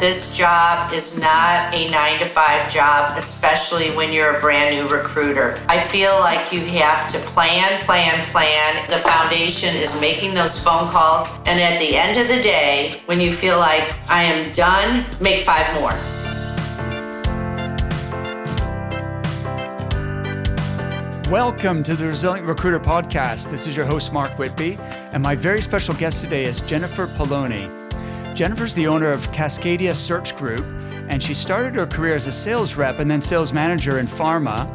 This job is not a nine to five job, especially when you're a brand new recruiter. I feel like you have to plan, plan, plan. The foundation is making those phone calls. And at the end of the day, when you feel like I am done, make five more. Welcome to the Resilient Recruiter Podcast. This is your host, Mark Whitby, and my very special guest today is Jennifer Poloni. Jennifer's the owner of Cascadia Search Group, and she started her career as a sales rep and then sales manager in pharma.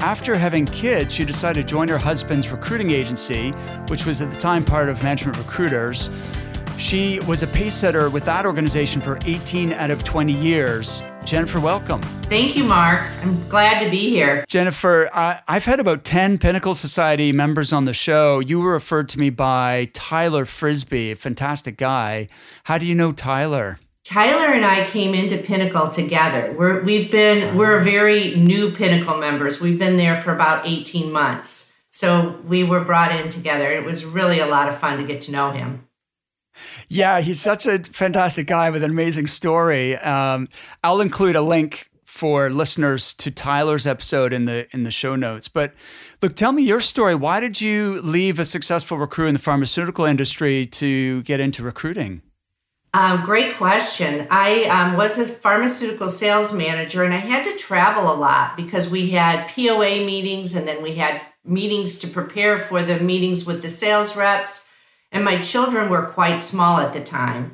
After having kids, she decided to join her husband's recruiting agency, which was at the time part of Management Recruiters. She was a pace setter with that organization for 18 out of 20 years. Jennifer, welcome. Thank you, Mark. I'm glad to be here. Jennifer, I, have had about 10 Pinnacle Society members on the show. You were referred to me by Tyler Frisbee, a fantastic guy. How do you know Tyler? Tyler and I came into Pinnacle together. We're, we've been, we're oh. very new Pinnacle members. We've been there for about 18 months. So we were brought in together. And it was really a lot of fun to get to know him. Yeah, he's such a fantastic guy with an amazing story. Um, I'll include a link for listeners to Tyler's episode in the in the show notes. But look, tell me your story. Why did you leave a successful recruit in the pharmaceutical industry to get into recruiting? Um, great question. I um, was a pharmaceutical sales manager and I had to travel a lot because we had POA meetings and then we had meetings to prepare for the meetings with the sales reps and my children were quite small at the time.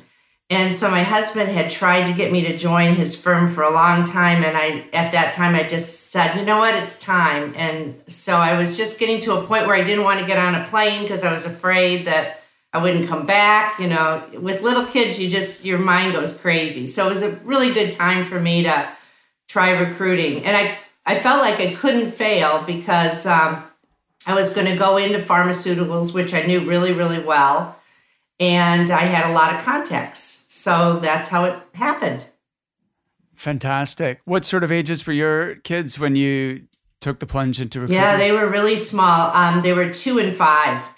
And so my husband had tried to get me to join his firm for a long time. And I, at that time, I just said, you know what, it's time. And so I was just getting to a point where I didn't want to get on a plane because I was afraid that I wouldn't come back. You know, with little kids, you just, your mind goes crazy. So it was a really good time for me to try recruiting. And I, I felt like I couldn't fail because, um, I was going to go into pharmaceuticals, which I knew really, really well. And I had a lot of contacts. So that's how it happened. Fantastic. What sort of ages were your kids when you took the plunge into recruitment? Yeah, they were really small. Um, they were two and five.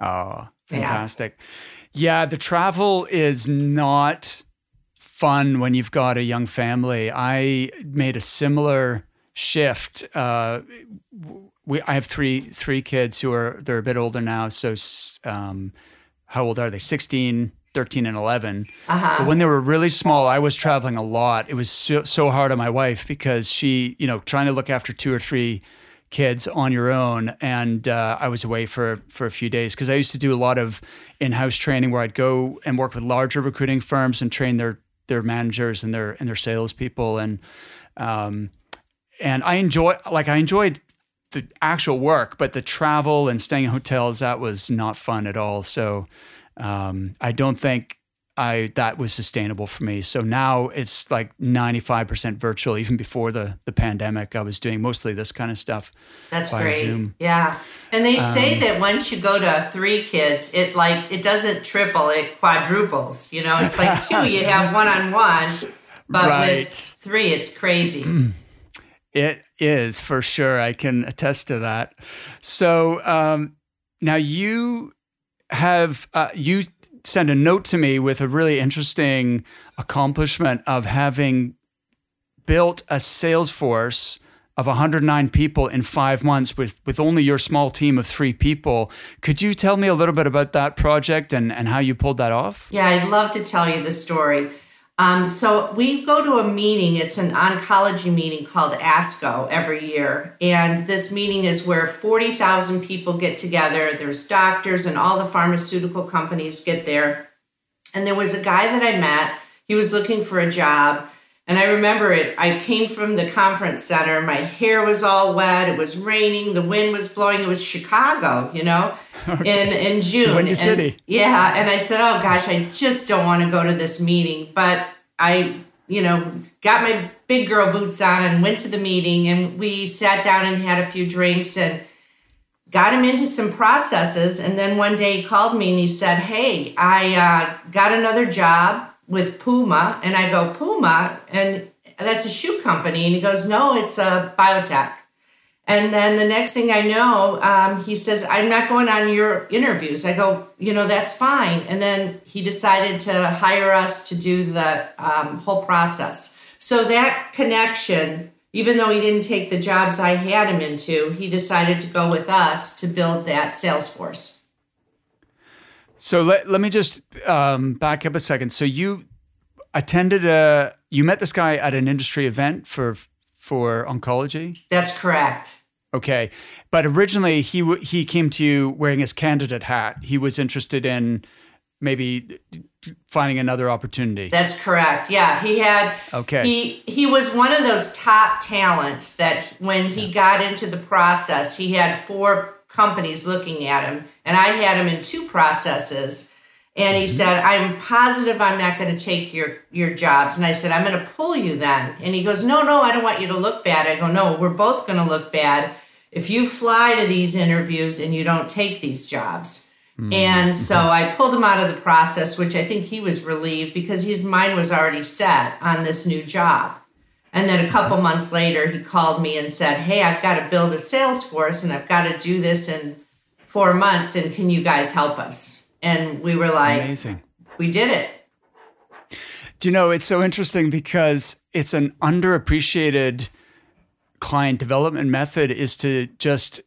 Oh, fantastic. Yeah. yeah, the travel is not fun when you've got a young family. I made a similar shift. Uh, we I have three three kids who are they're a bit older now. So um, how old are they? 16, 13 and 11. Uh-huh. But when they were really small, I was traveling a lot. It was so, so hard on my wife because she, you know, trying to look after two or three kids on your own and uh, i was away for for a few days because i used to do a lot of in-house training where i'd go and work with larger recruiting firms and train their their managers and their and their salespeople and um and i enjoy like i enjoyed the actual work, but the travel and staying in hotels that was not fun at all. So um, I don't think I that was sustainable for me. So now it's like ninety five percent virtual. Even before the the pandemic, I was doing mostly this kind of stuff. That's great. Zoom. Yeah, and they say um, that once you go to three kids, it like it doesn't triple, it quadruples. You know, it's like two, you have one on one, but right. with three, it's crazy. It is for sure. I can attest to that. So um, now you have uh, you sent a note to me with a really interesting accomplishment of having built a sales force of 109 people in five months with, with only your small team of three people. Could you tell me a little bit about that project and, and how you pulled that off? Yeah, I'd love to tell you the story. Um, so we go to a meeting, it's an oncology meeting called ASCO every year. And this meeting is where 40,000 people get together. There's doctors and all the pharmaceutical companies get there. And there was a guy that I met, he was looking for a job. And I remember it, I came from the conference center, my hair was all wet, it was raining, the wind was blowing, it was Chicago, you know? okay. in in June. Windy and, City. Yeah, and I said, "Oh gosh, I just don't want to go to this meeting," but I, you know, got my big girl boots on and went to the meeting, and we sat down and had a few drinks and got him into some processes. And then one day he called me and he said, "Hey, I uh, got another job with Puma," and I go, "Puma," and that's a shoe company, and he goes, "No, it's a biotech." And then the next thing I know, um, he says, I'm not going on your interviews. I go, you know, that's fine. And then he decided to hire us to do the um, whole process. So that connection, even though he didn't take the jobs I had him into, he decided to go with us to build that sales force. So let, let me just um, back up a second. So you attended a, you met this guy at an industry event for for oncology. That's correct. Okay, but originally he w- he came to you wearing his candidate hat. He was interested in maybe finding another opportunity. That's correct. Yeah, he had. Okay. He he was one of those top talents that when he got into the process, he had four companies looking at him, and I had him in two processes. And he mm-hmm. said, "I'm positive I'm not going to take your your jobs." And I said, "I'm going to pull you then." And he goes, "No, no, I don't want you to look bad." I go, "No, we're both going to look bad if you fly to these interviews and you don't take these jobs." Mm-hmm. And so I pulled him out of the process, which I think he was relieved because his mind was already set on this new job. And then a couple months later, he called me and said, Hey, I've got to build a sales force and I've got to do this in four months. And can you guys help us? And we were like, Amazing. We did it. Do you know, it's so interesting because it's an underappreciated client development method is to just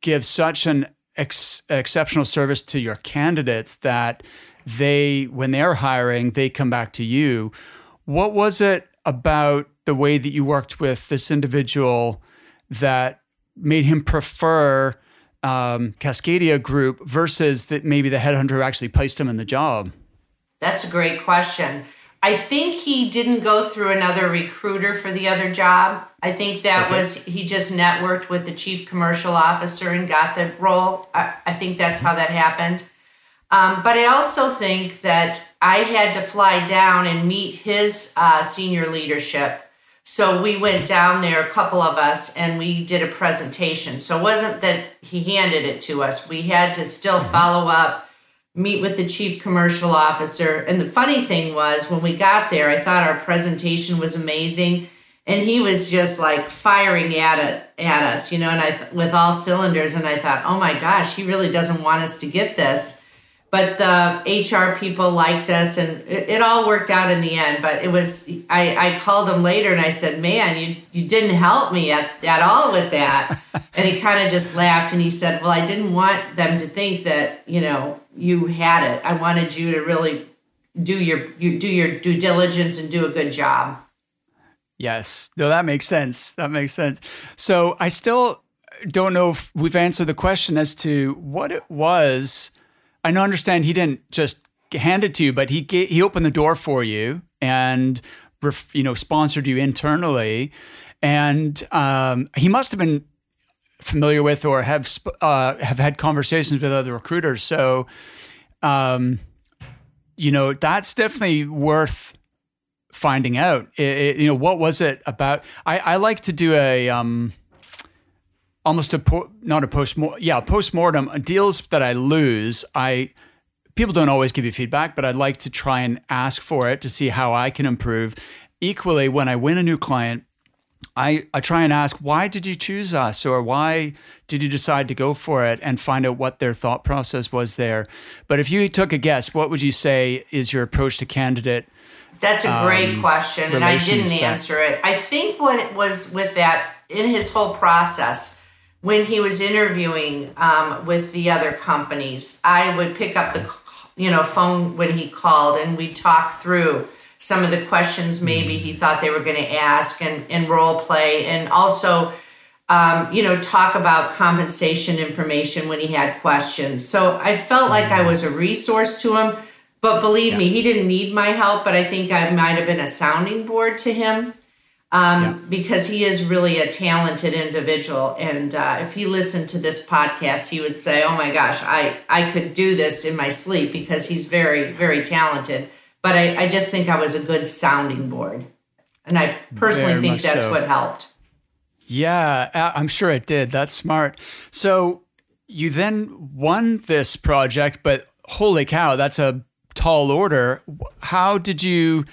give such an ex- exceptional service to your candidates that they, when they're hiring, they come back to you. What was it about the way that you worked with this individual that made him prefer um, Cascadia Group versus that maybe the headhunter who actually placed him in the job? That's a great question. I think he didn't go through another recruiter for the other job. I think that okay. was he just networked with the chief commercial officer and got the role. I, I think that's how that happened. Um, but I also think that I had to fly down and meet his uh, senior leadership so we went down there, a couple of us, and we did a presentation. So it wasn't that he handed it to us. We had to still mm-hmm. follow up, meet with the chief commercial officer. And the funny thing was, when we got there, I thought our presentation was amazing. And he was just like firing at it at us, you know, and I with all cylinders. And I thought, oh my gosh, he really doesn't want us to get this but the HR people liked us and it, it, all worked out in the end. But it was, I, I called him later and I said, man, you, you didn't help me at, at all with that. and he kind of just laughed and he said, well, I didn't want them to think that, you know, you had it. I wanted you to really do your, you do your due diligence and do a good job. Yes. No, that makes sense. That makes sense. So I still don't know if we've answered the question as to what it was I understand he didn't just hand it to you, but he he opened the door for you and you know sponsored you internally, and um, he must have been familiar with or have uh, have had conversations with other recruiters. So, um, you know, that's definitely worth finding out. It, it, you know, what was it about? I, I like to do a um, almost a po- not a post yeah post mortem deals that I lose. I people don't always give you feedback, but I'd like to try and ask for it to see how I can improve. Equally, when I win a new client, I, I try and ask, why did you choose us? Or why did you decide to go for it and find out what their thought process was there? But if you took a guess, what would you say is your approach to candidate? That's a great um, question, and I didn't answer it. I think what it was with that in his whole process, when he was interviewing um, with the other companies, I would pick up the you know phone when he called and we'd talk through some of the questions maybe he thought they were going to ask and, and role play and also um, you know talk about compensation information when he had questions. So i felt like i was a resource to him but believe yeah. me he didn't need my help but i think i might have been a sounding board to him um, yeah. because he is really a talented individual. And uh, if he listened to this podcast, he would say, "Oh my gosh, I I could do this in my sleep," because he's very very talented. But I, I just think I was a good sounding board, and I personally very think that's so. what helped. Yeah, I'm sure it did. That's smart. So you then won this project, but holy cow, that's a tall order. How did you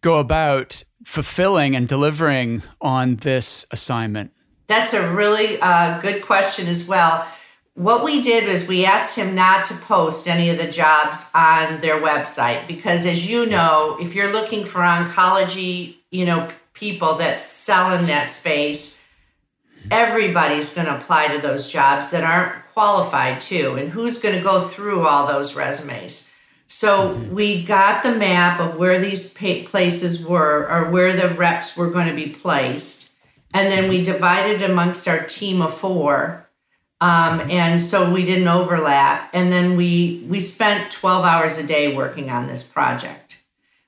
go about fulfilling and delivering on this assignment? That's a really uh, good question as well. What we did was we asked him not to post any of the jobs on their website because, as you know, if you're looking for oncology, you know, people that sell in that space, everybody's going to apply to those jobs that aren't qualified too. And who's going to go through all those resumes? So we got the map of where these places were or where the reps were going to be placed. And then we divided amongst our team of four um, and so we didn't overlap. And then we we spent 12 hours a day working on this project.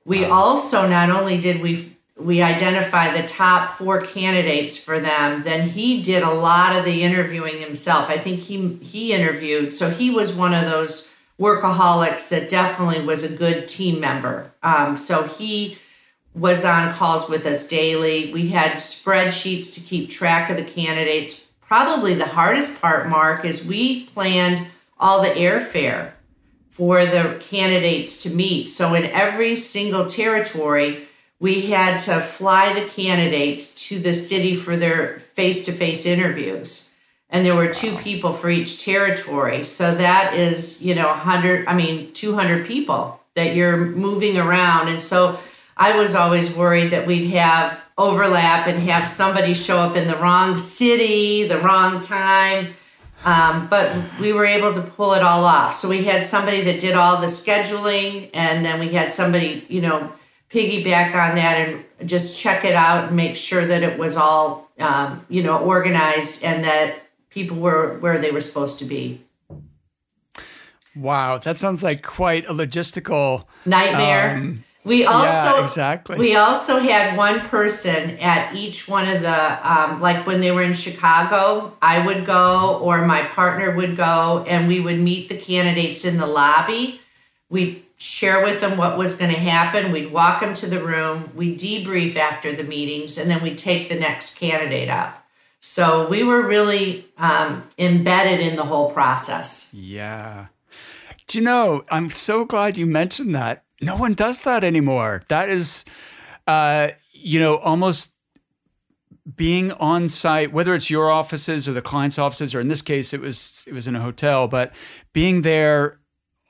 We wow. also not only did we we identify the top four candidates for them, then he did a lot of the interviewing himself. I think he he interviewed, so he was one of those workaholics that definitely was a good team member. Um, so he was on calls with us daily. We had spreadsheets to keep track of the candidates probably the hardest part, Mark, is we planned all the airfare for the candidates to meet. So in every single territory, we had to fly the candidates to the city for their face to face interviews. And there were two people for each territory. So that is, you know, 100, I mean, 200 people that you're moving around. And so I was always worried that we'd have overlap and have somebody show up in the wrong city, the wrong time. Um, but we were able to pull it all off. So we had somebody that did all the scheduling, and then we had somebody, you know, piggyback on that and just check it out and make sure that it was all, um, you know, organized and that people were where they were supposed to be. Wow, that sounds like quite a logistical nightmare. Um, we also yeah, exactly. We also had one person at each one of the um, like when they were in Chicago, I would go or my partner would go, and we would meet the candidates in the lobby. We'd share with them what was going to happen. We'd walk them to the room. We debrief after the meetings, and then we take the next candidate up. So we were really um, embedded in the whole process. Yeah. Do you know? I'm so glad you mentioned that no one does that anymore. That is, uh, you know, almost being on site, whether it's your offices or the client's offices, or in this case, it was it was in a hotel, but being there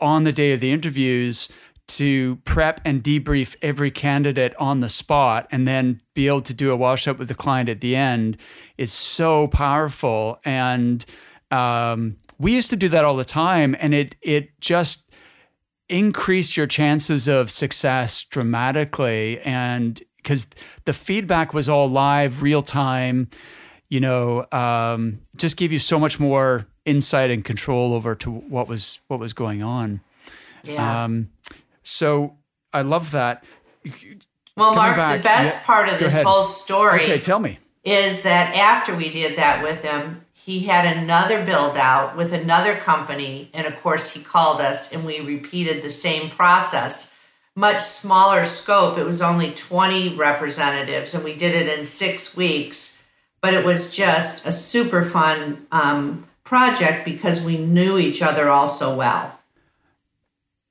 on the day of the interviews to prep and debrief every candidate on the spot and then be able to do a wash up with the client at the end is so powerful and um, we used to do that all the time and it it just increased your chances of success dramatically. And because the feedback was all live, real time, you know, um, just give you so much more insight and control over to what was what was going on. Yeah. Um, so I love that. Well, Coming Mark, back, the best yeah, part of this whole story. Okay, tell me. Is that after we did that with him, he had another build out with another company. And of course, he called us and we repeated the same process. Much smaller scope. It was only 20 representatives and we did it in six weeks. But it was just a super fun um, project because we knew each other all so well.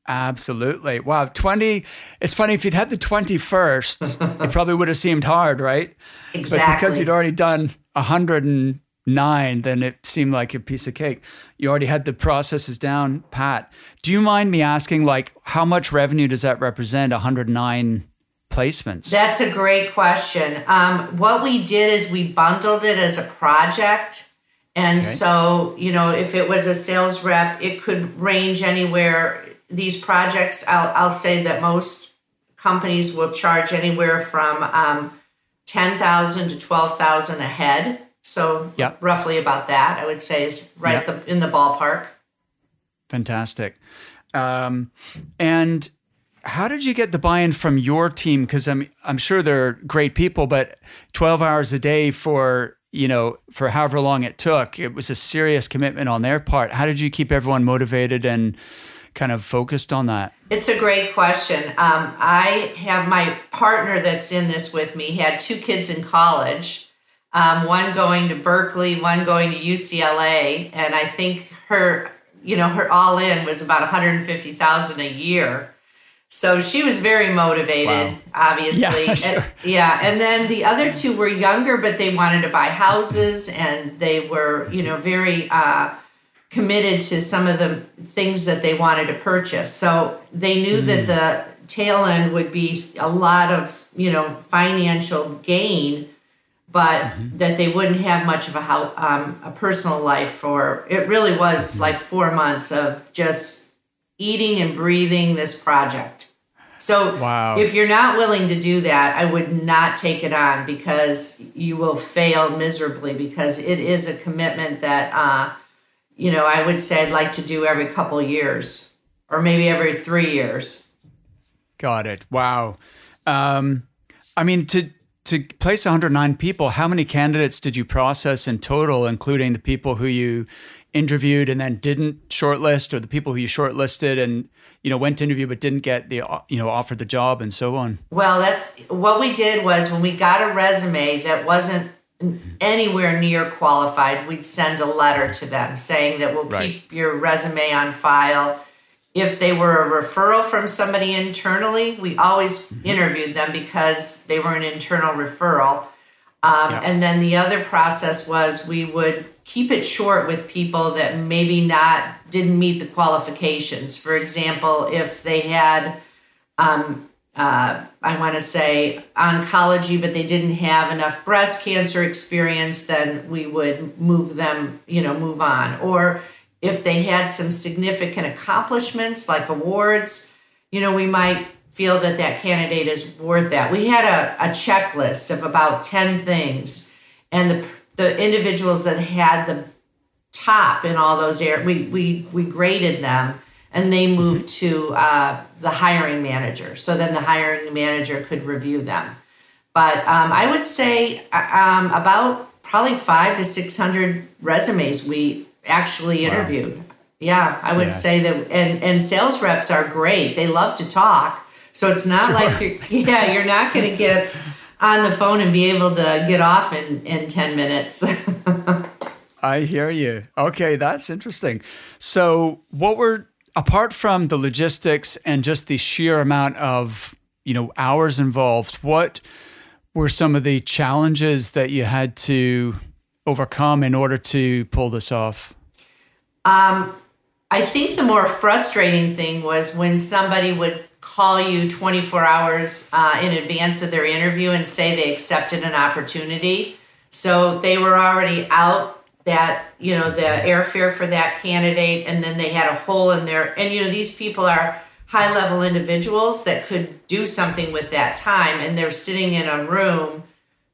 Absolutely. Wow. 20. It's funny, if you'd had the 21st, it probably would have seemed hard, right? Exactly. But because you'd already done 100 and then it seemed like a piece of cake. You already had the processes down pat. Do you mind me asking, like, how much revenue does that represent? 109 placements? That's a great question. Um, what we did is we bundled it as a project. And okay. so, you know, if it was a sales rep, it could range anywhere. These projects, I'll, I'll say that most companies will charge anywhere from um, 10,000 to 12,000 a head so yeah. roughly about that, I would say is right the, in the ballpark. Fantastic. Um, and how did you get the buy-in from your team? Because I'm I'm sure they're great people, but 12 hours a day for you know for however long it took, it was a serious commitment on their part. How did you keep everyone motivated and kind of focused on that? It's a great question. Um, I have my partner that's in this with me. He had two kids in college um, one going to Berkeley, one going to UCLA, and I think her, you know, her all in was about 150,000 a year. So she was very motivated, wow. obviously. Yeah, sure. and, yeah. And then the other two were younger, but they wanted to buy houses and they were, you know, very uh, committed to some of the things that they wanted to purchase. So they knew mm. that the tail end would be a lot of, you know, financial gain, but mm-hmm. that they wouldn't have much of a, um, a personal life for it really was mm-hmm. like four months of just eating and breathing this project. So wow. if you're not willing to do that, I would not take it on because you will fail miserably because it is a commitment that uh, you know, I would say I'd like to do every couple years or maybe every 3 years. Got it. Wow. Um, I mean to to place 109 people, how many candidates did you process in total including the people who you interviewed and then didn't shortlist or the people who you shortlisted and you know went to interview but didn't get the you know offered the job and so on well that's what we did was when we got a resume that wasn't anywhere near qualified we'd send a letter to them saying that we'll right. keep your resume on file if they were a referral from somebody internally we always mm-hmm. interviewed them because they were an internal referral um, yeah. and then the other process was we would keep it short with people that maybe not didn't meet the qualifications. For example, if they had, um, uh, I want to say oncology, but they didn't have enough breast cancer experience, then we would move them, you know, move on. Or if they had some significant accomplishments like awards, you know, we might feel that that candidate is worth that. We had a, a checklist of about 10 things, and the the individuals that had the top in all those areas, we, we, we graded them and they moved to uh, the hiring manager. So then the hiring manager could review them. But um, I would say uh, um, about probably five to 600 resumes we actually interviewed. Wow. Yeah, I would yes. say that, and, and sales reps are great. They love to talk. So it's not sure. like you're, yeah, you're not going to get on the phone and be able to get off in, in 10 minutes. I hear you. Okay, that's interesting. So, what were apart from the logistics and just the sheer amount of, you know, hours involved, what were some of the challenges that you had to overcome in order to pull this off? Um, I think the more frustrating thing was when somebody would call you 24 hours uh, in advance of their interview and say they accepted an opportunity. So they were already out that, you know, the airfare for that candidate, and then they had a hole in there. And, you know, these people are high level individuals that could do something with that time, and they're sitting in a room,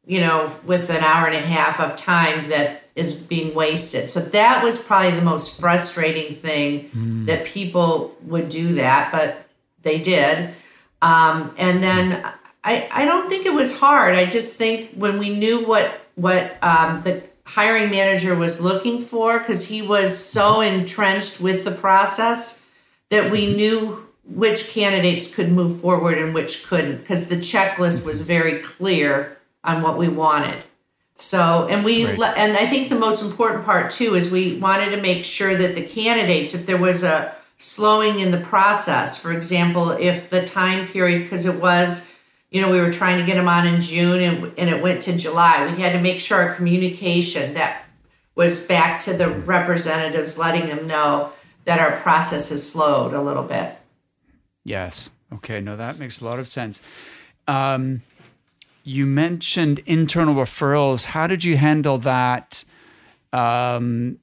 you know, with an hour and a half of time that is being wasted. So that was probably the most frustrating thing mm. that people would do that. But they did. Um, and then I, I don't think it was hard. I just think when we knew what what um, the hiring manager was looking for, because he was so mm-hmm. entrenched with the process that we mm-hmm. knew which candidates could move forward and which couldn't, because the checklist was very clear on what we wanted. So, and we, right. and I think the most important part too is we wanted to make sure that the candidates, if there was a slowing in the process. For example, if the time period, because it was, you know, we were trying to get them on in June and, and it went to July, we had to make sure our communication that was back to the representatives, letting them know that our process has slowed a little bit. Yes. Okay. No, that makes a lot of sense. Um, you mentioned internal referrals. How did you handle that? Um,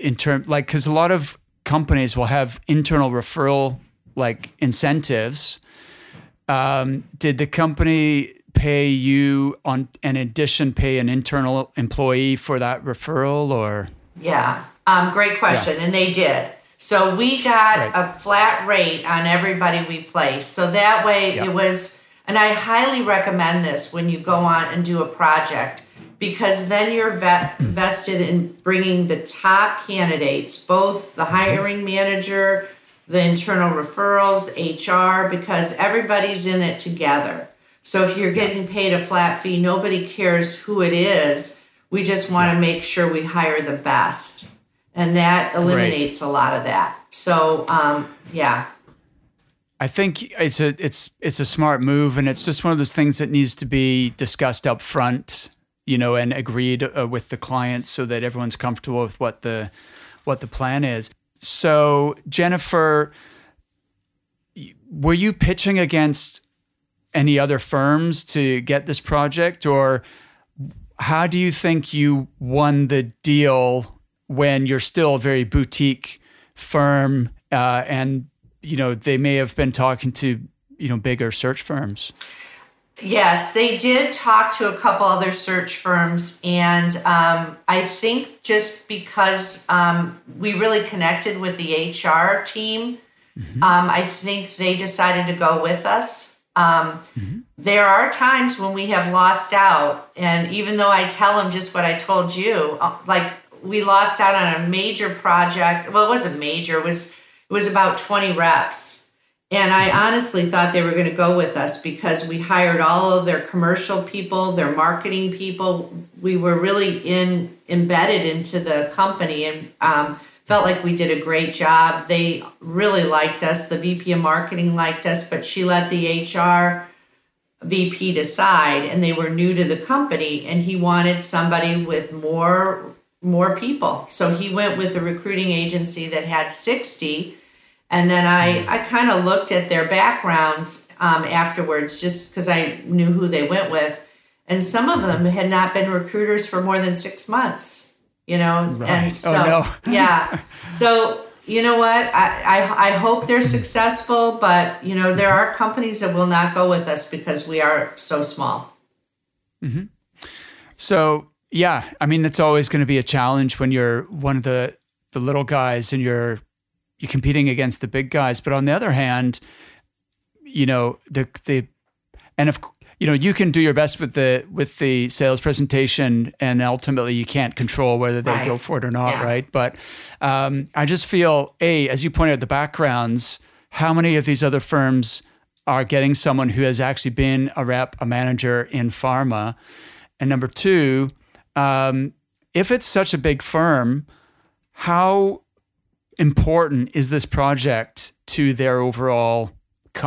in term, like, because a lot of companies will have internal referral like incentives. Um, did the company pay you on in addition pay an internal employee for that referral or? Yeah, um, great question, yeah. and they did. So we got right. a flat rate on everybody we placed. So that way it was, and I highly recommend this when you go on and do a project because then you're vet, vested in bringing the top candidates, both the hiring manager, the internal referrals, HR, because everybody's in it together. So if you're getting paid a flat fee, nobody cares who it is. We just want to make sure we hire the best. And that eliminates a lot of that. So, um, yeah. I think it's a it's it's a smart move, and it's just one of those things that needs to be discussed up front, you know, and agreed uh, with the client so that everyone's comfortable with what the what the plan is. So, Jennifer, were you pitching against any other firms to get this project, or how do you think you won the deal when you're still a very boutique firm uh, and you know they may have been talking to you know bigger search firms yes they did talk to a couple other search firms and um, i think just because um, we really connected with the hr team mm-hmm. um, i think they decided to go with us um, mm-hmm. there are times when we have lost out and even though i tell them just what i told you uh, like we lost out on a major project well it wasn't major it was it was about 20 reps. And I honestly thought they were going to go with us because we hired all of their commercial people, their marketing people. We were really in embedded into the company and um, felt like we did a great job. They really liked us. The VP of marketing liked us, but she let the HR VP decide, and they were new to the company, and he wanted somebody with more more people. So he went with a recruiting agency that had 60 and then I, I kind of looked at their backgrounds um, afterwards just because I knew who they went with. And some of them had not been recruiters for more than six months, you know? Right. And oh, so, oh, no. yeah. So, you know what? I, I, I hope they're successful, but, you know, there are companies that will not go with us because we are so small. Mm-hmm. So, yeah, I mean, it's always going to be a challenge when you're one of the, the little guys and you're you're competing against the big guys. But on the other hand, you know the the and if you know you can do your best with the with the sales presentation, and ultimately you can't control whether they right. go for it or not, yeah. right? But um, I just feel a as you pointed out the backgrounds. How many of these other firms are getting someone who has actually been a rep, a manager in pharma? And number two, um, if it's such a big firm, how important is this project to their overall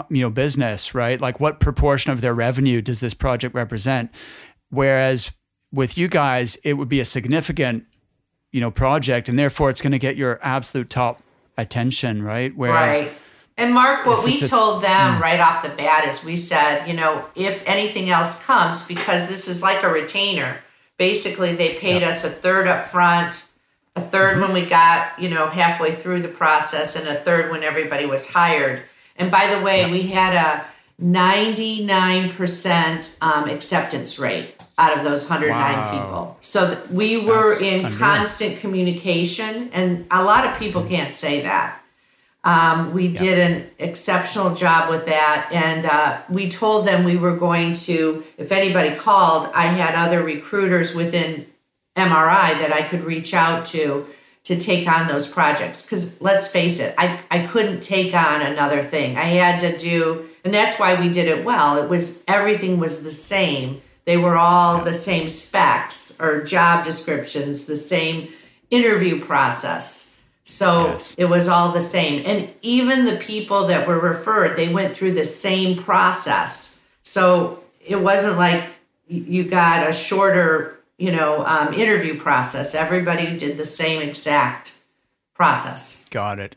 you know business right like what proportion of their revenue does this project represent whereas with you guys it would be a significant you know project and therefore it's going to get your absolute top attention right whereas right and mark what we told them mm. right off the bat is we said you know if anything else comes because this is like a retainer basically they paid yep. us a third up front a 3rd when we got, you know, halfway through the process, and a third when everybody was hired. And by the way, we had a 99% um, acceptance rate out of those 109 wow. people. So we were That's in unreal. constant communication, and a lot of people can't say that. Um, we yep. did an exceptional job with that, and uh, we told them we were going to, if anybody called, I had other recruiters within MRI that I could reach out to to take on those projects. Because let's face it, I, I couldn't take on another thing. I had to do, and that's why we did it well. It was everything was the same. They were all the same specs or job descriptions, the same interview process. So yes. it was all the same. And even the people that were referred, they went through the same process. So it wasn't like you got a shorter you know um, interview process. Everybody did the same exact process. Got it.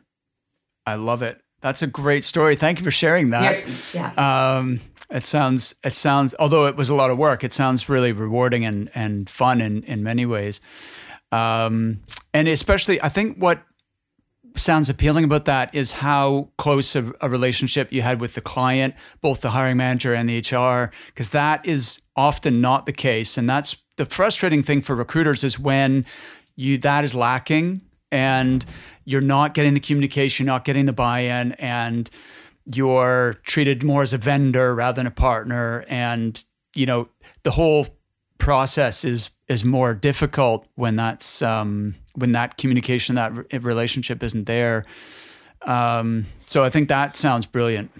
I love it. That's a great story. Thank you for sharing that. Yeah, yeah. Um, it sounds it sounds although it was a lot of work it sounds really rewarding and and fun in in many ways. Um, and especially i think what sounds appealing about that is how close a, a, relationship you had with the client, both the hiring manager and the HR, because that is often not the case. And that's the frustrating thing for recruiters is when you that is lacking and you're not getting the communication, not getting the buy-in, and you're treated more as a vendor rather than a partner. And, you know, the whole process is is more difficult when that's um, when that communication, that re- relationship isn't there. Um, so I think that sounds brilliant.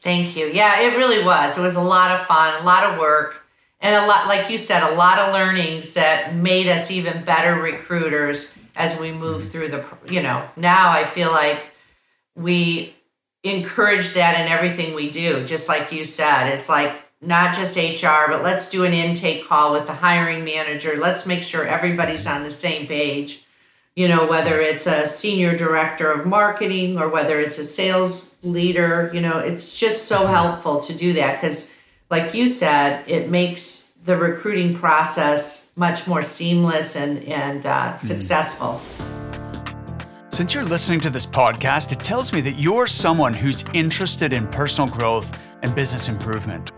Thank you. Yeah, it really was. It was a lot of fun, a lot of work, and a lot, like you said, a lot of learnings that made us even better recruiters as we move mm-hmm. through the. You know, now I feel like we encourage that in everything we do, just like you said. It's like not just HR, but let's do an intake call with the hiring manager. Let's make sure everybody's on the same page. You know, whether it's a senior director of marketing or whether it's a sales leader, you know, it's just so mm-hmm. helpful to do that because, like you said, it makes the recruiting process much more seamless and, and uh, mm. successful. Since you're listening to this podcast, it tells me that you're someone who's interested in personal growth and business improvement.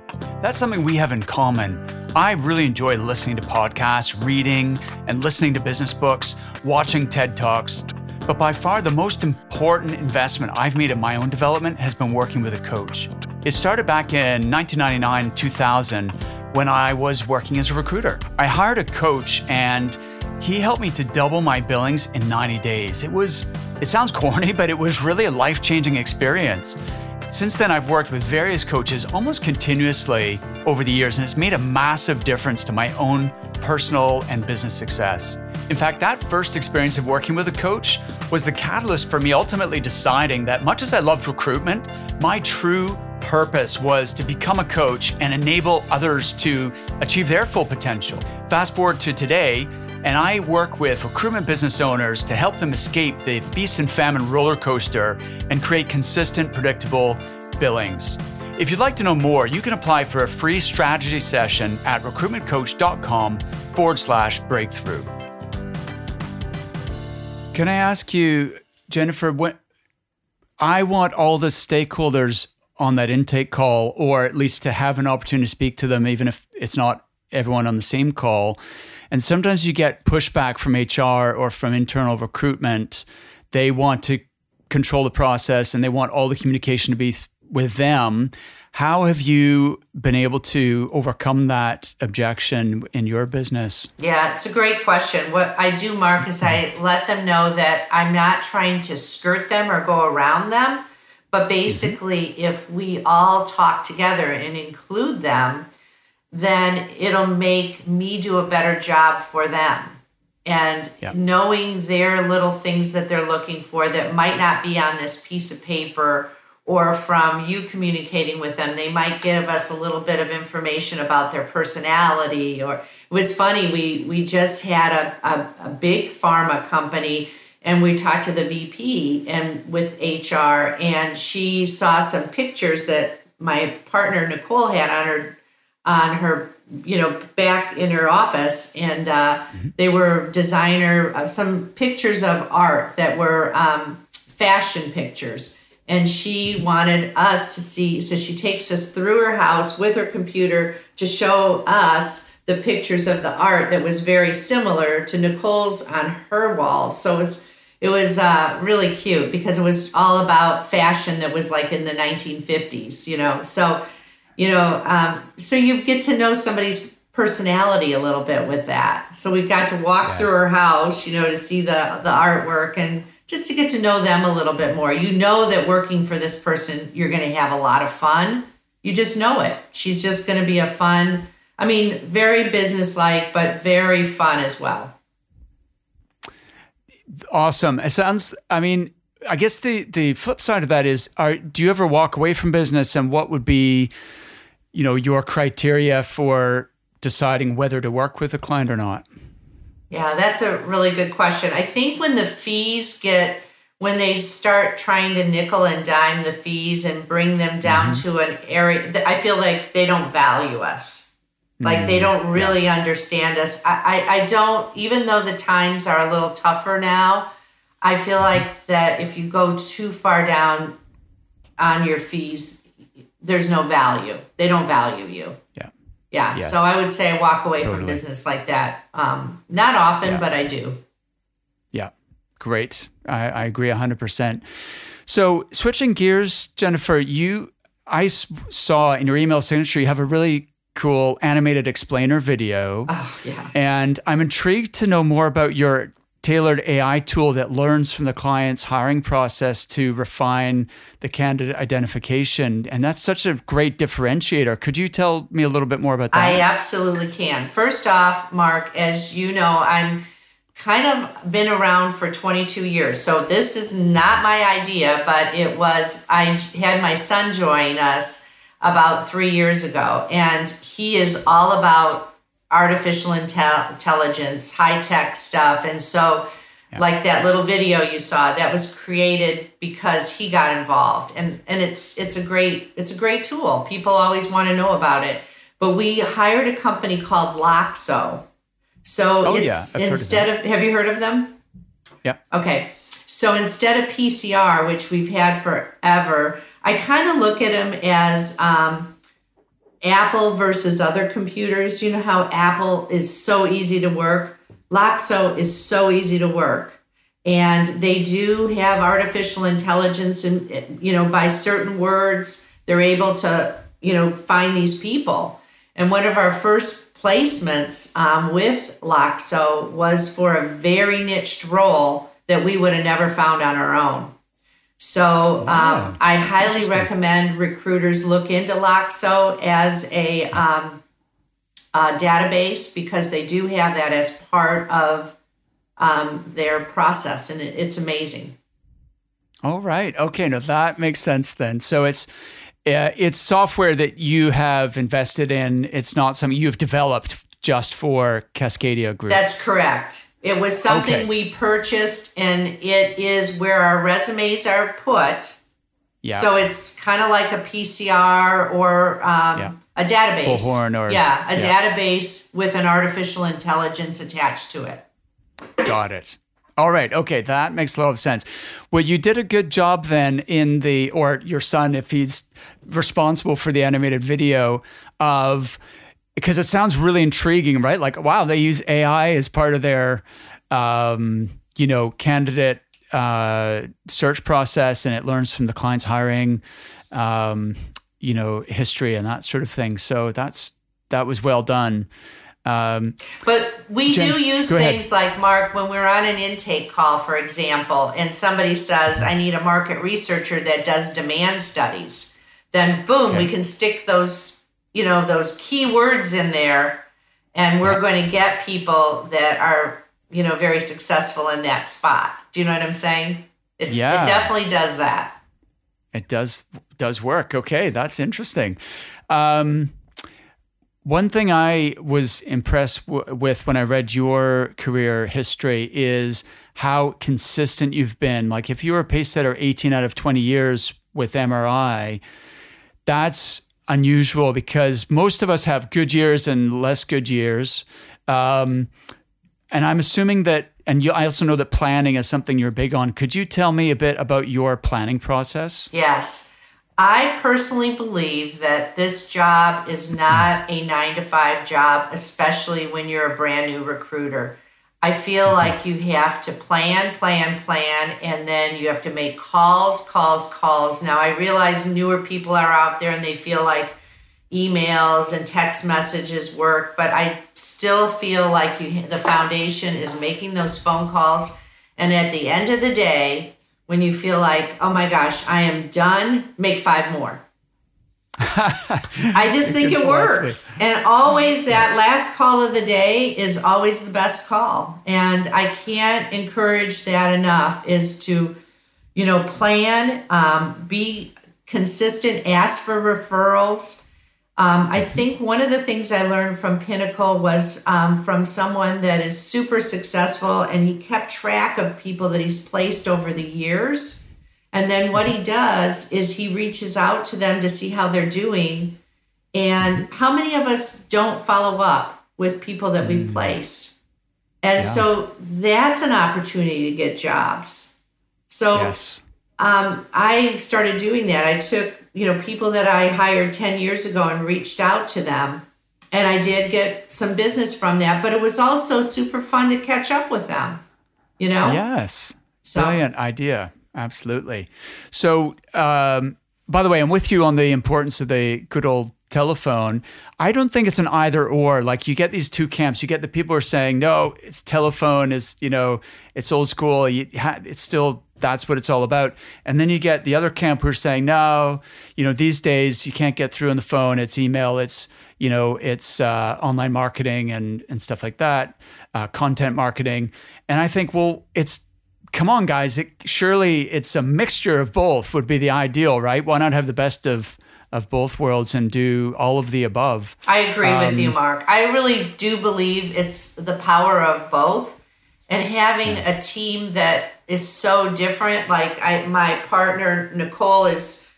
That's something we have in common. I really enjoy listening to podcasts, reading, and listening to business books, watching TED Talks. But by far, the most important investment I've made in my own development has been working with a coach. It started back in 1999 2000 when I was working as a recruiter. I hired a coach and he helped me to double my billings in 90 days. It was, it sounds corny, but it was really a life changing experience. Since then, I've worked with various coaches almost continuously over the years, and it's made a massive difference to my own personal and business success. In fact, that first experience of working with a coach was the catalyst for me ultimately deciding that much as I loved recruitment, my true purpose was to become a coach and enable others to achieve their full potential. Fast forward to today, and I work with recruitment business owners to help them escape the feast and famine roller coaster and create consistent, predictable billings. If you'd like to know more, you can apply for a free strategy session at recruitmentcoach.com forward slash breakthrough. Can I ask you, Jennifer, when I want all the stakeholders on that intake call, or at least to have an opportunity to speak to them, even if it's not everyone on the same call. And sometimes you get pushback from HR or from internal recruitment. They want to control the process and they want all the communication to be with them. How have you been able to overcome that objection in your business? Yeah, it's a great question. What I do, Mark, is I let them know that I'm not trying to skirt them or go around them. But basically, mm-hmm. if we all talk together and include them, then it'll make me do a better job for them. And yep. knowing their little things that they're looking for that might not be on this piece of paper or from you communicating with them, they might give us a little bit of information about their personality. Or it was funny, we we just had a, a, a big pharma company and we talked to the VP and with HR, and she saw some pictures that my partner Nicole had on her on her you know back in her office and uh, mm-hmm. they were designer uh, some pictures of art that were um, fashion pictures and she wanted us to see so she takes us through her house with her computer to show us the pictures of the art that was very similar to nicole's on her walls so it was it was uh, really cute because it was all about fashion that was like in the 1950s you know? So you know um, so you get to know somebody's personality a little bit with that. So we got to walk yes. through her house you know to see the the artwork and just to get to know them a little bit more. You know that working for this person you're going to have a lot of fun. You just know it. She's just going to be a fun i mean very businesslike but very fun as well awesome it sounds i mean i guess the the flip side of that is are do you ever walk away from business and what would be you know, your criteria for deciding whether to work with a client or not? Yeah, that's a really good question. I think when the fees get when they start trying to nickel and dime the fees and bring them down mm-hmm. to an area I feel like they don't value us. Like they don't really yeah. understand us. I, I, I don't even though the times are a little tougher now, I feel like that if you go too far down on your fees, there's no value. They don't value you. Yeah. Yeah. Yes. So I would say walk away totally. from business like that. Um, not often, yeah. but I do. Yeah. Great. I, I agree 100%. So switching gears, Jennifer, you, I saw in your email signature, you have a really cool animated explainer video. Oh, yeah. And I'm intrigued to know more about your tailored AI tool that learns from the client's hiring process to refine the candidate identification. And that's such a great differentiator. Could you tell me a little bit more about that? I absolutely can. First off, Mark, as you know, I'm kind of been around for 22 years. So this is not my idea, but it was, I had my son join us about three years ago, and he is all about artificial intel- intelligence, high tech stuff. And so, yeah. like that little video you saw, that was created because he got involved, and and it's it's a great it's a great tool. People always want to know about it. But we hired a company called Loxo. So oh, it's yeah. instead of, of have you heard of them? Yeah. Okay. So instead of PCR, which we've had forever, I kind of look at them as um, Apple versus other computers. You know how Apple is so easy to work? Loxo is so easy to work. And they do have artificial intelligence and you know by certain words they're able to you know find these people. And one of our first placements um, with Loxo was for a very niched role that we would have never found on our own. So wow. um, I highly recommend recruiters look into Loxo as a, um, a, database because they do have that as part of um, their process, and it, it's amazing. All right. Okay. Now that makes sense then. So it's uh, it's software that you have invested in. It's not something you've developed just for Cascadia Group. That's correct. It was something okay. we purchased, and it is where our resumes are put. Yeah. So it's kind of like a PCR or um, yeah. a database. Bullhorn or yeah, a yeah. database with an artificial intelligence attached to it. Got it. All right. Okay, that makes a lot of sense. Well, you did a good job then in the, or your son, if he's responsible for the animated video of because it sounds really intriguing, right? Like, wow, they use AI as part of their, um, you know, candidate uh, search process, and it learns from the client's hiring, um, you know, history and that sort of thing. So that's that was well done. Um, but we Jen, do use things like Mark when we're on an intake call, for example, and somebody says, "I need a market researcher that does demand studies." Then, boom, okay. we can stick those you know those key words in there. And we're going to get people that are you know very successful in that spot. Do you know what i'm saying? It, yeah. it definitely does that. It does does work. Okay that's interesting. Um, one thing i was impressed w- with when i read your career history is how consistent you've been. Like if you were a pace setter 18 out of 20 years with mri that's unusual because most of us have good years and less good years. Um, and I'm assuming that, and you, I also know that planning is something you're big on. Could you tell me a bit about your planning process? Yes. I personally believe that this job is not a nine to five job, especially when you're a brand new recruiter. I feel mm-hmm. like you have to plan, plan, plan, and then you have to make calls, calls, calls. Now, I realize newer people are out there and they feel like emails and text messages work, but I still feel like you the foundation is making those phone calls. And at the end of the day, when you feel like, oh my gosh, I am done, make five more. I just think it works. And always that last call of the day is always the best call. And I can't encourage that enough is to, you know, plan, um, be consistent, ask for referrals. Um, I think one of the things I learned from Pinnacle was um, from someone that is super successful and he kept track of people that he's placed over the years and then what he does is he reaches out to them to see how they're doing. And how many of us don't follow up with people that we've mm. placed? And yeah. so that's an opportunity to get jobs. So yes. um, I started doing that. I took, you know, people that I hired 10 years ago and reached out to them. And I did get some business from that, but it was also super fun to catch up with them, you know? Yes. So, Brilliant idea. Absolutely. So, um, by the way, I'm with you on the importance of the good old telephone. I don't think it's an either or. Like you get these two camps. You get the people who are saying, no, it's telephone is, you know, it's old school. It's still, that's what it's all about. And then you get the other camp who are saying, no, you know, these days you can't get through on the phone. It's email. It's, you know, it's uh, online marketing and and stuff like that, uh, content marketing. And I think, well, it's come on, guys. It, surely it's a mixture of both would be the ideal, right? Why not have the best of of both worlds and do all of the above? I agree um, with you, Mark. I really do believe it's the power of both, and having yeah. a team that is so different. Like I, my partner Nicole is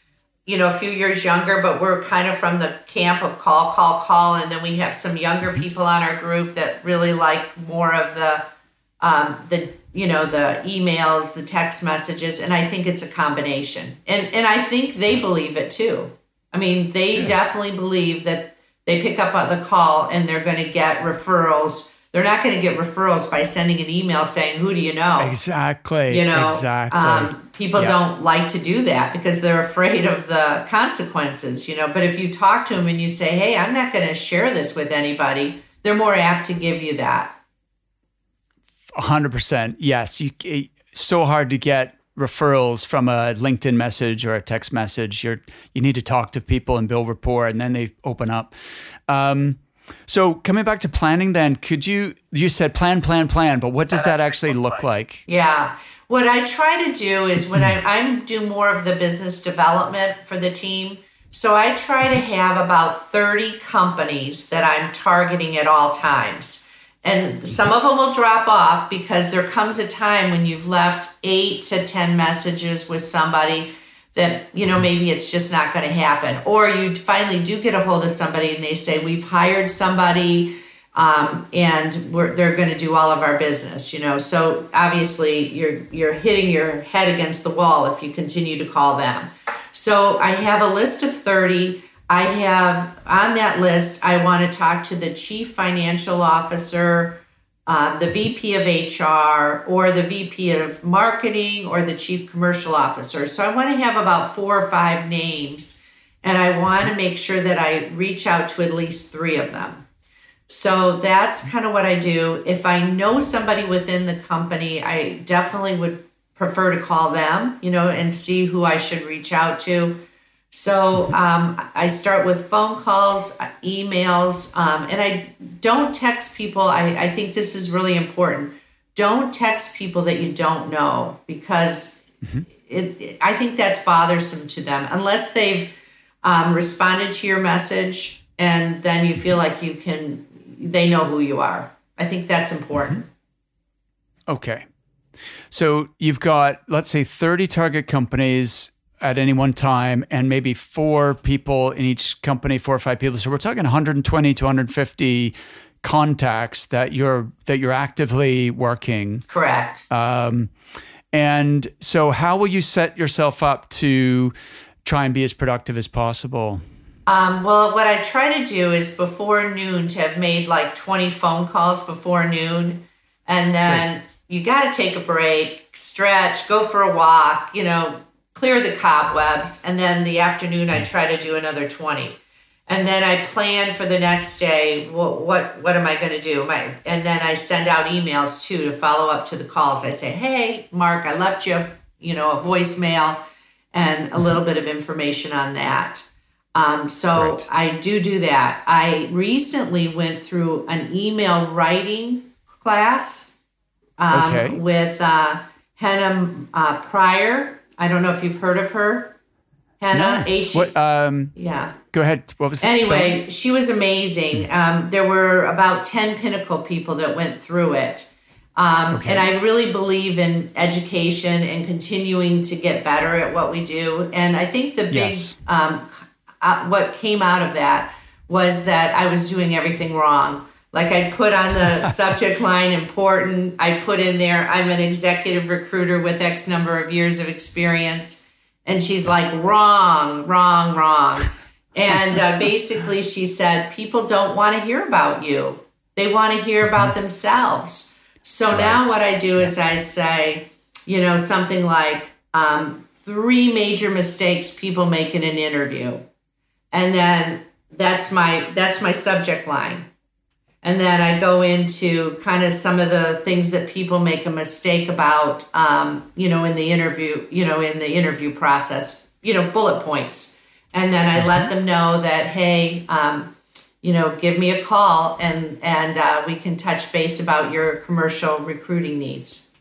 you know, a few years younger, but we're kind of from the camp of call, call, call. And then we have some younger mm-hmm. people on our group that really like more of the, um, the, you know, the emails, the text messages. And I think it's a combination. And, and I think they believe it too. I mean, they yeah. definitely believe that they pick up on the call and they're going to get referrals they're not going to get referrals by sending an email saying, "Who do you know?" Exactly. You know, exactly. Um, people yep. don't like to do that because they're afraid of the consequences. You know, but if you talk to them and you say, "Hey, I'm not going to share this with anybody," they're more apt to give you that. Hundred percent. Yes, you. so hard to get referrals from a LinkedIn message or a text message. You're you need to talk to people and build rapport, and then they open up. Um, so coming back to planning, then could you you said plan, plan, plan, but what does that, that actually look like? like? Yeah. What I try to do is when I, I do more of the business development for the team. So I try to have about 30 companies that I'm targeting at all times. And some of them will drop off because there comes a time when you've left eight to 10 messages with somebody that you know maybe it's just not going to happen. Or you finally do get a hold of somebody and they say we've hired somebody um, and they're going to do all of our business you know? So obviously you're you're hitting your head against the wall if you continue to call them. So i have a list of 30 i have on that list i want to talk to the chief financial officer um, the VP of HR or the VP of marketing or the chief commercial officer. So I want to have about four or five names and I want to make sure that I reach out to at least three of them. So that's kind of what I do. If I know somebody within the company, I definitely would prefer to call them, you know, and see who I should reach out to. So um, I start with phone calls, emails, um, and I don't text people. I, I think this is really important. Don't text people that you don't know because mm-hmm. it, it, I think that's bothersome to them unless they've um, responded to your message and then you feel like you can, they know who you are. I think that's important. Mm-hmm. Okay. So you've got, let's say, 30 target companies at any one time and maybe four people in each company, four or five people. So we're talking 120 to 150 contacts that you're that you're actively working. Correct. Um, and so, how will you set yourself up to try and be as productive as possible? Um, well, what I try to do is before noon to have made like 20 phone calls before noon, and then Great. you got to take a break, stretch, go for a walk, you know, clear the cobwebs, and then the afternoon I try to do another 20. And then I plan for the next day. What what, what am I going to do? My, and then I send out emails too to follow up to the calls. I say, "Hey, Mark, I left you, you know, a voicemail and a little bit of information on that." Um, so right. I do do that. I recently went through an email writing class um, okay. with uh, Hannah uh, Pryor I don't know if you've heard of her. Hannah no. H. What, um, yeah. Go ahead. What was Anyway, she was amazing. Um, there were about 10 Pinnacle people that went through it. Um, okay. And I really believe in education and continuing to get better at what we do. And I think the big, yes. um, uh, what came out of that was that I was doing everything wrong. Like I'd put on the subject line important. I'd put in there, I'm an executive recruiter with X number of years of experience. And she's like, wrong, wrong, wrong. And uh, basically, she said, people don't want to hear about you, they want to hear about mm-hmm. themselves. So right. now, what I do is I say, you know, something like um, three major mistakes people make in an interview. And then that's my that's my subject line and then I go into kind of some of the things that people make a mistake about, um, you know, in the interview, you know, in the interview process, you know, bullet points. And then I let them know that, hey, um, you know, give me a call and and uh, we can touch base about your commercial recruiting needs.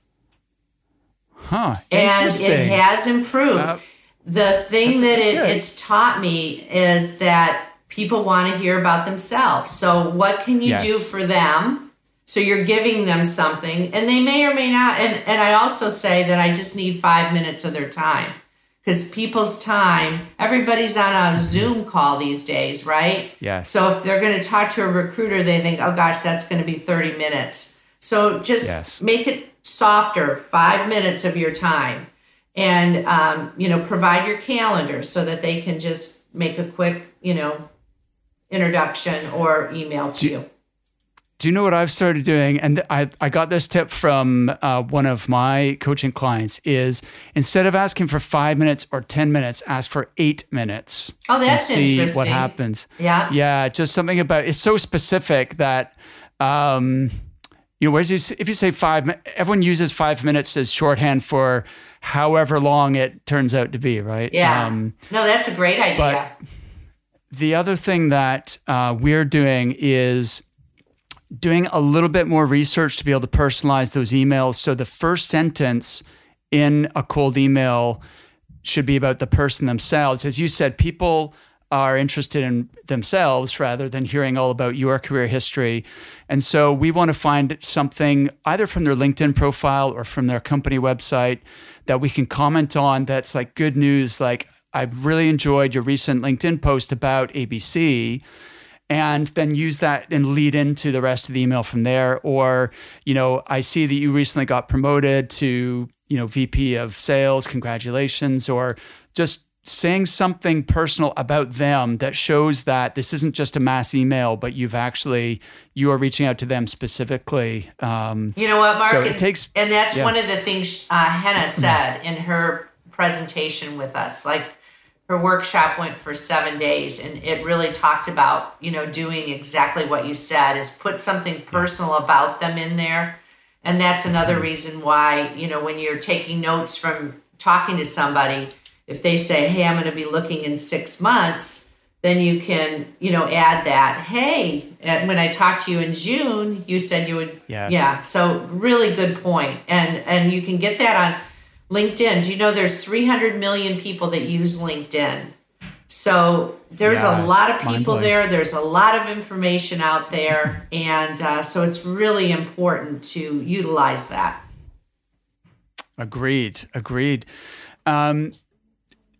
Huh. And it has improved. Uh, the thing that it, it's taught me is that people want to hear about themselves. So what can you yes. do for them? So you're giving them something, and they may or may not. And and I also say that I just need five minutes of their time because people's time, everybody's on a Zoom call these days, right? Yeah. So if they're going to talk to a recruiter, they think, oh gosh, that's going to be 30 minutes. So just yes. make it softer, five minutes of your time. And, um, you know, provide your calendar so that they can just make a quick, you know, introduction or email to you. Do you know what I've started doing? And I, I got this tip from uh, one of my coaching clients is instead of asking for five minutes or 10 minutes, ask for eight minutes. Oh, that's see interesting. what happens. Yeah. Yeah. Just something about it's so specific that, um, you know, whereas if you say five, everyone uses five minutes as shorthand for however long it turns out to be, right? Yeah. Um, no, that's a great idea. The other thing that uh, we're doing is doing a little bit more research to be able to personalize those emails. So the first sentence in a cold email should be about the person themselves. As you said, people are interested in themselves rather than hearing all about your career history. And so we want to find something either from their LinkedIn profile or from their company website that we can comment on that's like good news, like, I really enjoyed your recent LinkedIn post about ABC and then use that and lead into the rest of the email from there. Or you know i see that you recently got promoted to you know vp of sales. Congratulations. Or just saying something personal about them that shows that this isn't just a mass email but you've actually you are reaching out to them specifically um, you know what mark? so it takes and that's yeah. one of the things uh, hannah said in her presentation with us. Like her workshop went for seven days and it really talked about you know doing exactly what you said is put something personal about them in there and that's another mm-hmm. reason why you know when you're taking notes from talking to somebody if they say hey i'm going to be looking in six months then you can you know add that hey and when i talked to you in june you said you would yes. yeah so really good point and and you can get that on LinkedIn. Do you know there's 300 million people that use LinkedIn? So there's yeah, a lot of people there. There's a lot of information out there. And uh, so it's really important to utilize that. Agreed. Agreed. Um,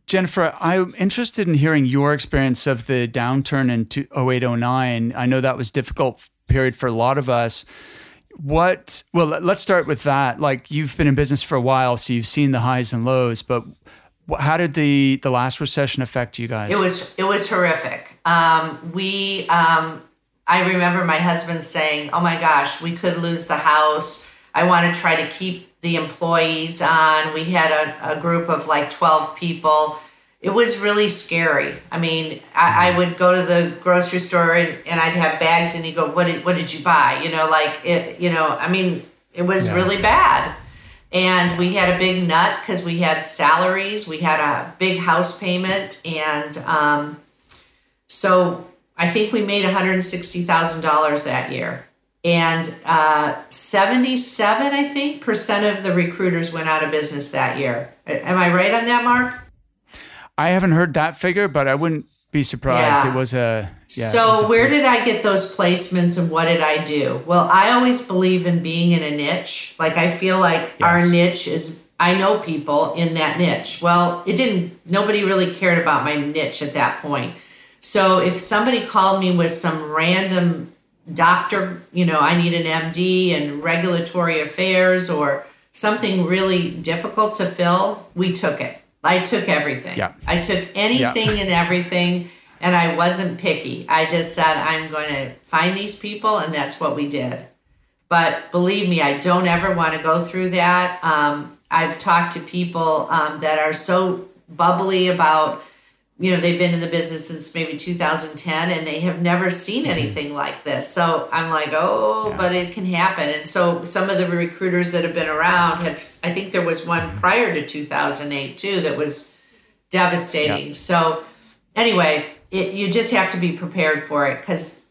Jennifer, I'm interested in hearing your experience of the downturn in 08, 09. I know that was difficult period for a lot of us what well let's start with that. Like you've been in business for a while so you've seen the highs and lows but how did the the last recession affect you guys? It was it was horrific. Um, we um, i remember my husband saying oh my gosh we could lose the house. I want to try to keep the employees on. We had a, a group of like 12 people it was really scary. I mean, I, I, would go to the grocery store and, and I'd have bags and you go, what did, what did you buy? You know, like it, you know, I mean, it was yeah. really bad. And we had a big nut because we had salaries, we had a big house payment. And um, so I think we made $160,000 that year. And uh, 77, I think, percent of the recruiters went out of business that year. Am I right on that, Mark? I haven't heard that figure, but I wouldn't be surprised. Yeah. It was a. Yeah, so, a where did I get those placements and what did I do? Well, I always believe in being in a niche. Like, I feel like yes. our niche is, I know people in that niche. Well, it didn't, nobody really cared about my niche at that point. So, if somebody called me with some random doctor, you know, I need an MD and regulatory affairs or something really difficult to fill, we took it. I took everything. Yeah. I took anything yeah. and everything, and I wasn't picky. I just said, I'm going to find these people, and that's what we did. But believe me, I don't ever want to go through that. Um, I've talked to people um, that are so bubbly about you know they've been in the business since maybe 2010 and they have never seen mm-hmm. anything like this so i'm like oh yeah. but it can happen and so some of the recruiters that have been around have i think there was one prior to 2008 too that was devastating yeah. so anyway it, you just have to be prepared for it because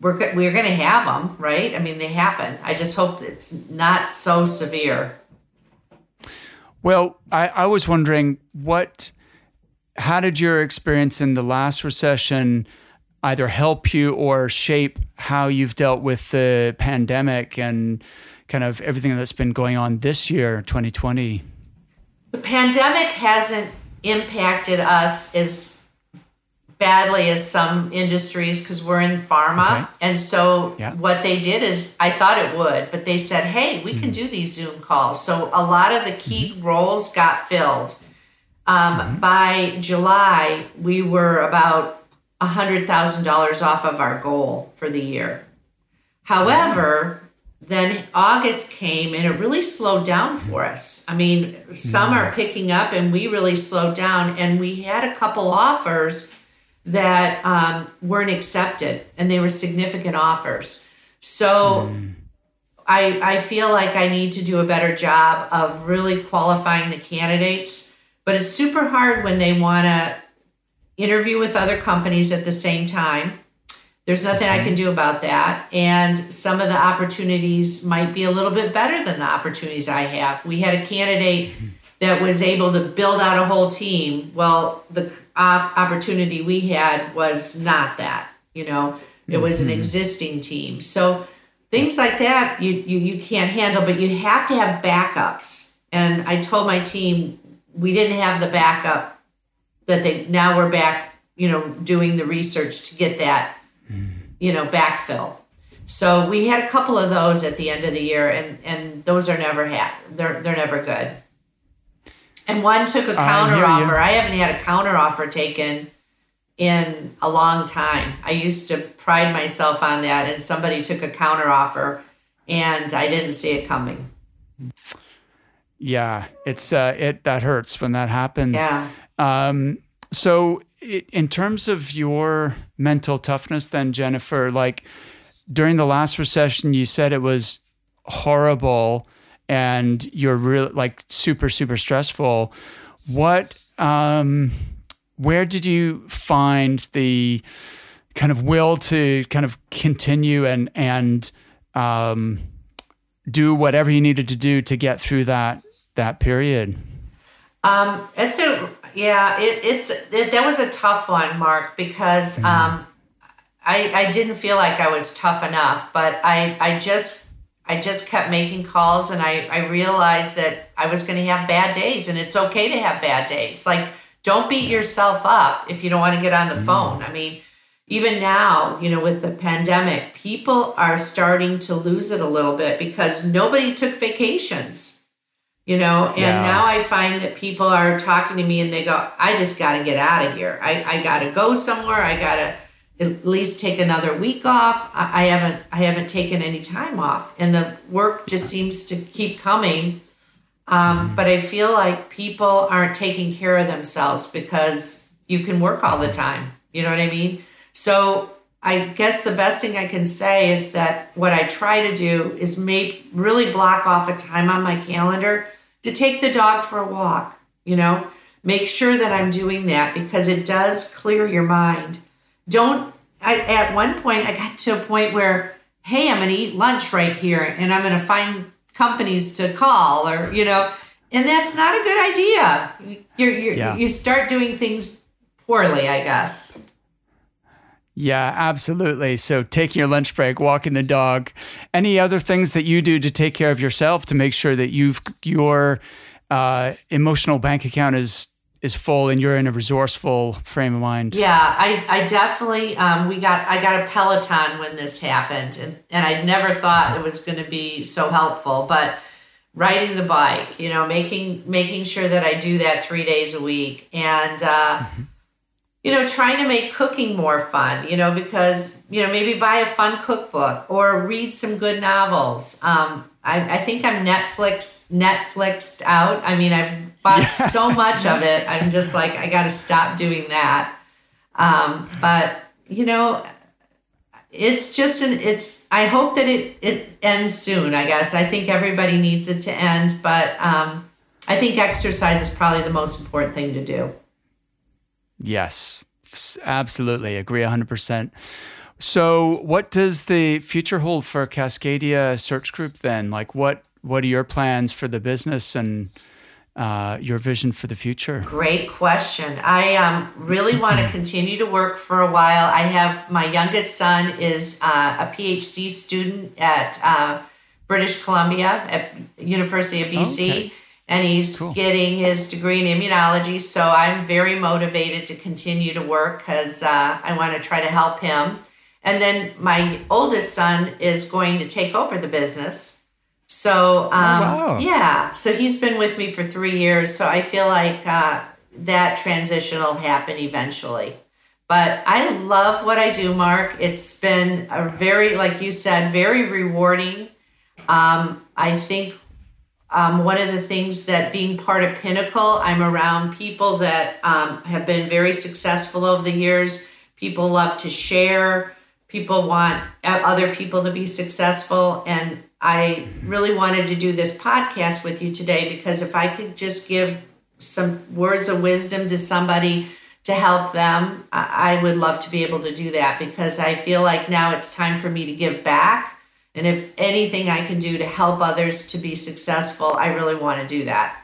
we're we're going to have them, right? I mean, they happen. I just hope it's not so severe. Well, I, I was wondering what, how did your experience in the last recession either help you or shape how you've dealt with the pandemic and kind of everything that's been going on this year, 2020? The pandemic hasn't impacted us as badly as some industries because we're in pharma. Okay. And so yeah. what they did is, I thought it would, but they said, hey, we mm-hmm. can do these Zoom calls. So a lot of the key mm-hmm. roles got filled. Um, mm-hmm. By July, we were about $100,000 off of our goal for the year. However, then August came and it really slowed down for us. I mean, some mm-hmm. are picking up and we really slowed down and we had a couple offers that um, weren't accepted and they were significant offers. So mm. I, I feel like I need to do a better job of really qualifying the candidates. But it's super hard when they want to interview with other companies at the same time. There's nothing I can do about that. And some of the opportunities might be a little bit better than the opportunities I have. We had a candidate that was able to build out a whole team. Well, the opportunity we had was not that, you know, it was an mm-hmm. existing team. So things like that you, you, you can't handle, but you have to have backups. And I told my team we didn't have the backup that they now we're back, you know, doing the research to get that, mm. you know, backfill. So we had a couple of those at the end of the year, and and those are never had. They're they're never good. And one took a counter offer. I haven't had a counter offer taken in a long time. I used to pride myself on that, and somebody took a counter offer, and I didn't see it coming. Yeah, it's uh, it that hurts when that happens. Yeah. Um, so, it, in terms of your mental toughness, then Jennifer, like during the last recession, you said it was horrible and you're really like super super stressful what um where did you find the kind of will to kind of continue and and um do whatever you needed to do to get through that that period um it's a yeah it, it's it, that was a tough one mark because mm-hmm. um I, I didn't feel like I was tough enough, but I, I just I just kept making calls and I, I realized that I was going to have bad days and it's okay to have bad days. Like, don't beat yourself up if you don't want to get on the mm. phone. I mean, even now, you know, with the pandemic, people are starting to lose it a little bit because nobody took vacations, you know, and yeah. now I find that people are talking to me and they go, I just got to get out of here. I, I got to go somewhere. I got to at least take another week off. I, I haven't I haven't taken any time off, and the work just seems to keep coming. Um, but I feel like people aren't taking care of themselves because you can work all the time. You know what I mean? So I guess the best thing I can say is that what I try to do is make really block off a time on my calendar to take the dog for a walk. You know, make sure that I'm doing that because it does clear your mind don't I, at one point i got to a point where hey i'm going to eat lunch right here and i'm going to find companies to call or you know and that's not a good idea you're, you're yeah. you start doing things poorly i guess yeah, absolutely. So taking your lunch break, walking the dog, any other things that you do to take care of yourself to make sure that you've your uh, emotional bank account is is full and you're in a resourceful frame of mind. Yeah, I, I definitely um, we got I got a Peloton when this happened and, and I never thought it was gonna be so helpful. But riding the bike, you know, making making sure that I do that three days a week and uh, mm-hmm. You know, trying to make cooking more fun, you know, because, you know, maybe buy a fun cookbook or read some good novels. Um, I, I think I'm Netflix Netflixed out. I mean, I've bought yeah. so much of it. I'm just like, I got to stop doing that. Um, but you know, it's just an. It's. I hope that it it ends soon. I guess I think everybody needs it to end, but um, I think exercise is probably the most important thing to do. Yes, absolutely agree 100%. So, what does the future hold for Cascadia Search Group then? Like, what what are your plans for the business and uh, your vision for the future? Great question. I um, really want to continue to work for a while. I have my youngest son is uh, a PhD student at uh, British Columbia at University of BC. Okay. And he's cool. getting his degree in immunology. So I'm very motivated to continue to work because uh, I want to try to help him. And then my oldest son is going to take over the business. So, um, oh, wow. yeah. So he's been with me for three years. So I feel like uh, that transition will happen eventually. But I love what I do, Mark. It's been a very, like you said, very rewarding um, I think um, one of the things that being part of Pinnacle, I'm around people that um, have been very successful over the years. People love to share. People want other people to be successful. And I really wanted to do this podcast with you today because if I could just give some words of wisdom to somebody to help them, I would love to be able to do that because I feel like now it's time for me to give back and if anything I can do to help others to be successful, I really want to do that.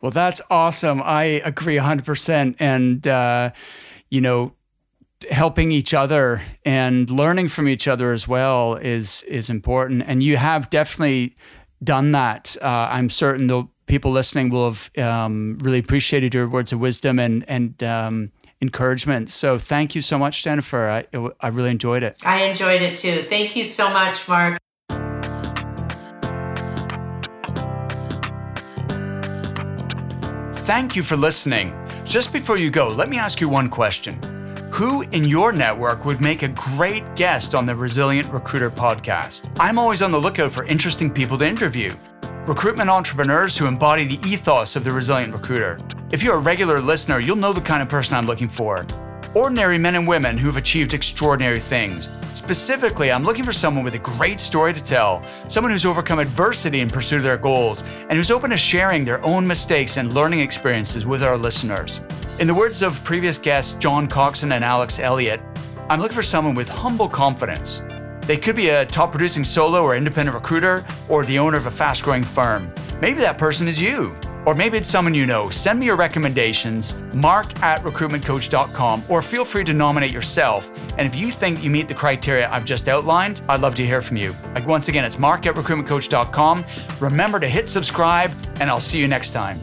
Well, that's awesome. I agree 100%. And, uh, you know, helping each other and learning from each other as well is is important. And you have definitely done that. Uh, I'm certain the people listening will have um, really appreciated your words of wisdom and and um, encouragement. So thank you so much, Jennifer. I, I really enjoyed it. I enjoyed it too. Thank you so much, Mark. Thank you for listening. Just before you go, let me ask you one question. Who in your network would make a great guest on the Resilient Recruiter podcast? I'm always on the lookout for interesting people to interview recruitment entrepreneurs who embody the ethos of the resilient recruiter. If you're a regular listener, you'll know the kind of person I'm looking for. Ordinary men and women who've achieved extraordinary things. Specifically, I'm looking for someone with a great story to tell, someone who's overcome adversity in pursuit of their goals, and who's open to sharing their own mistakes and learning experiences with our listeners. In the words of previous guests John Coxon and Alex Elliott, I'm looking for someone with humble confidence, they could be a top producing solo or independent recruiter or the owner of a fast growing firm. Maybe that person is you. Or maybe it's someone you know. Send me your recommendations, mark at recruitmentcoach.com, or feel free to nominate yourself. And if you think you meet the criteria I've just outlined, I'd love to hear from you. Like once again, it's mark at recruitmentcoach.com. Remember to hit subscribe, and I'll see you next time.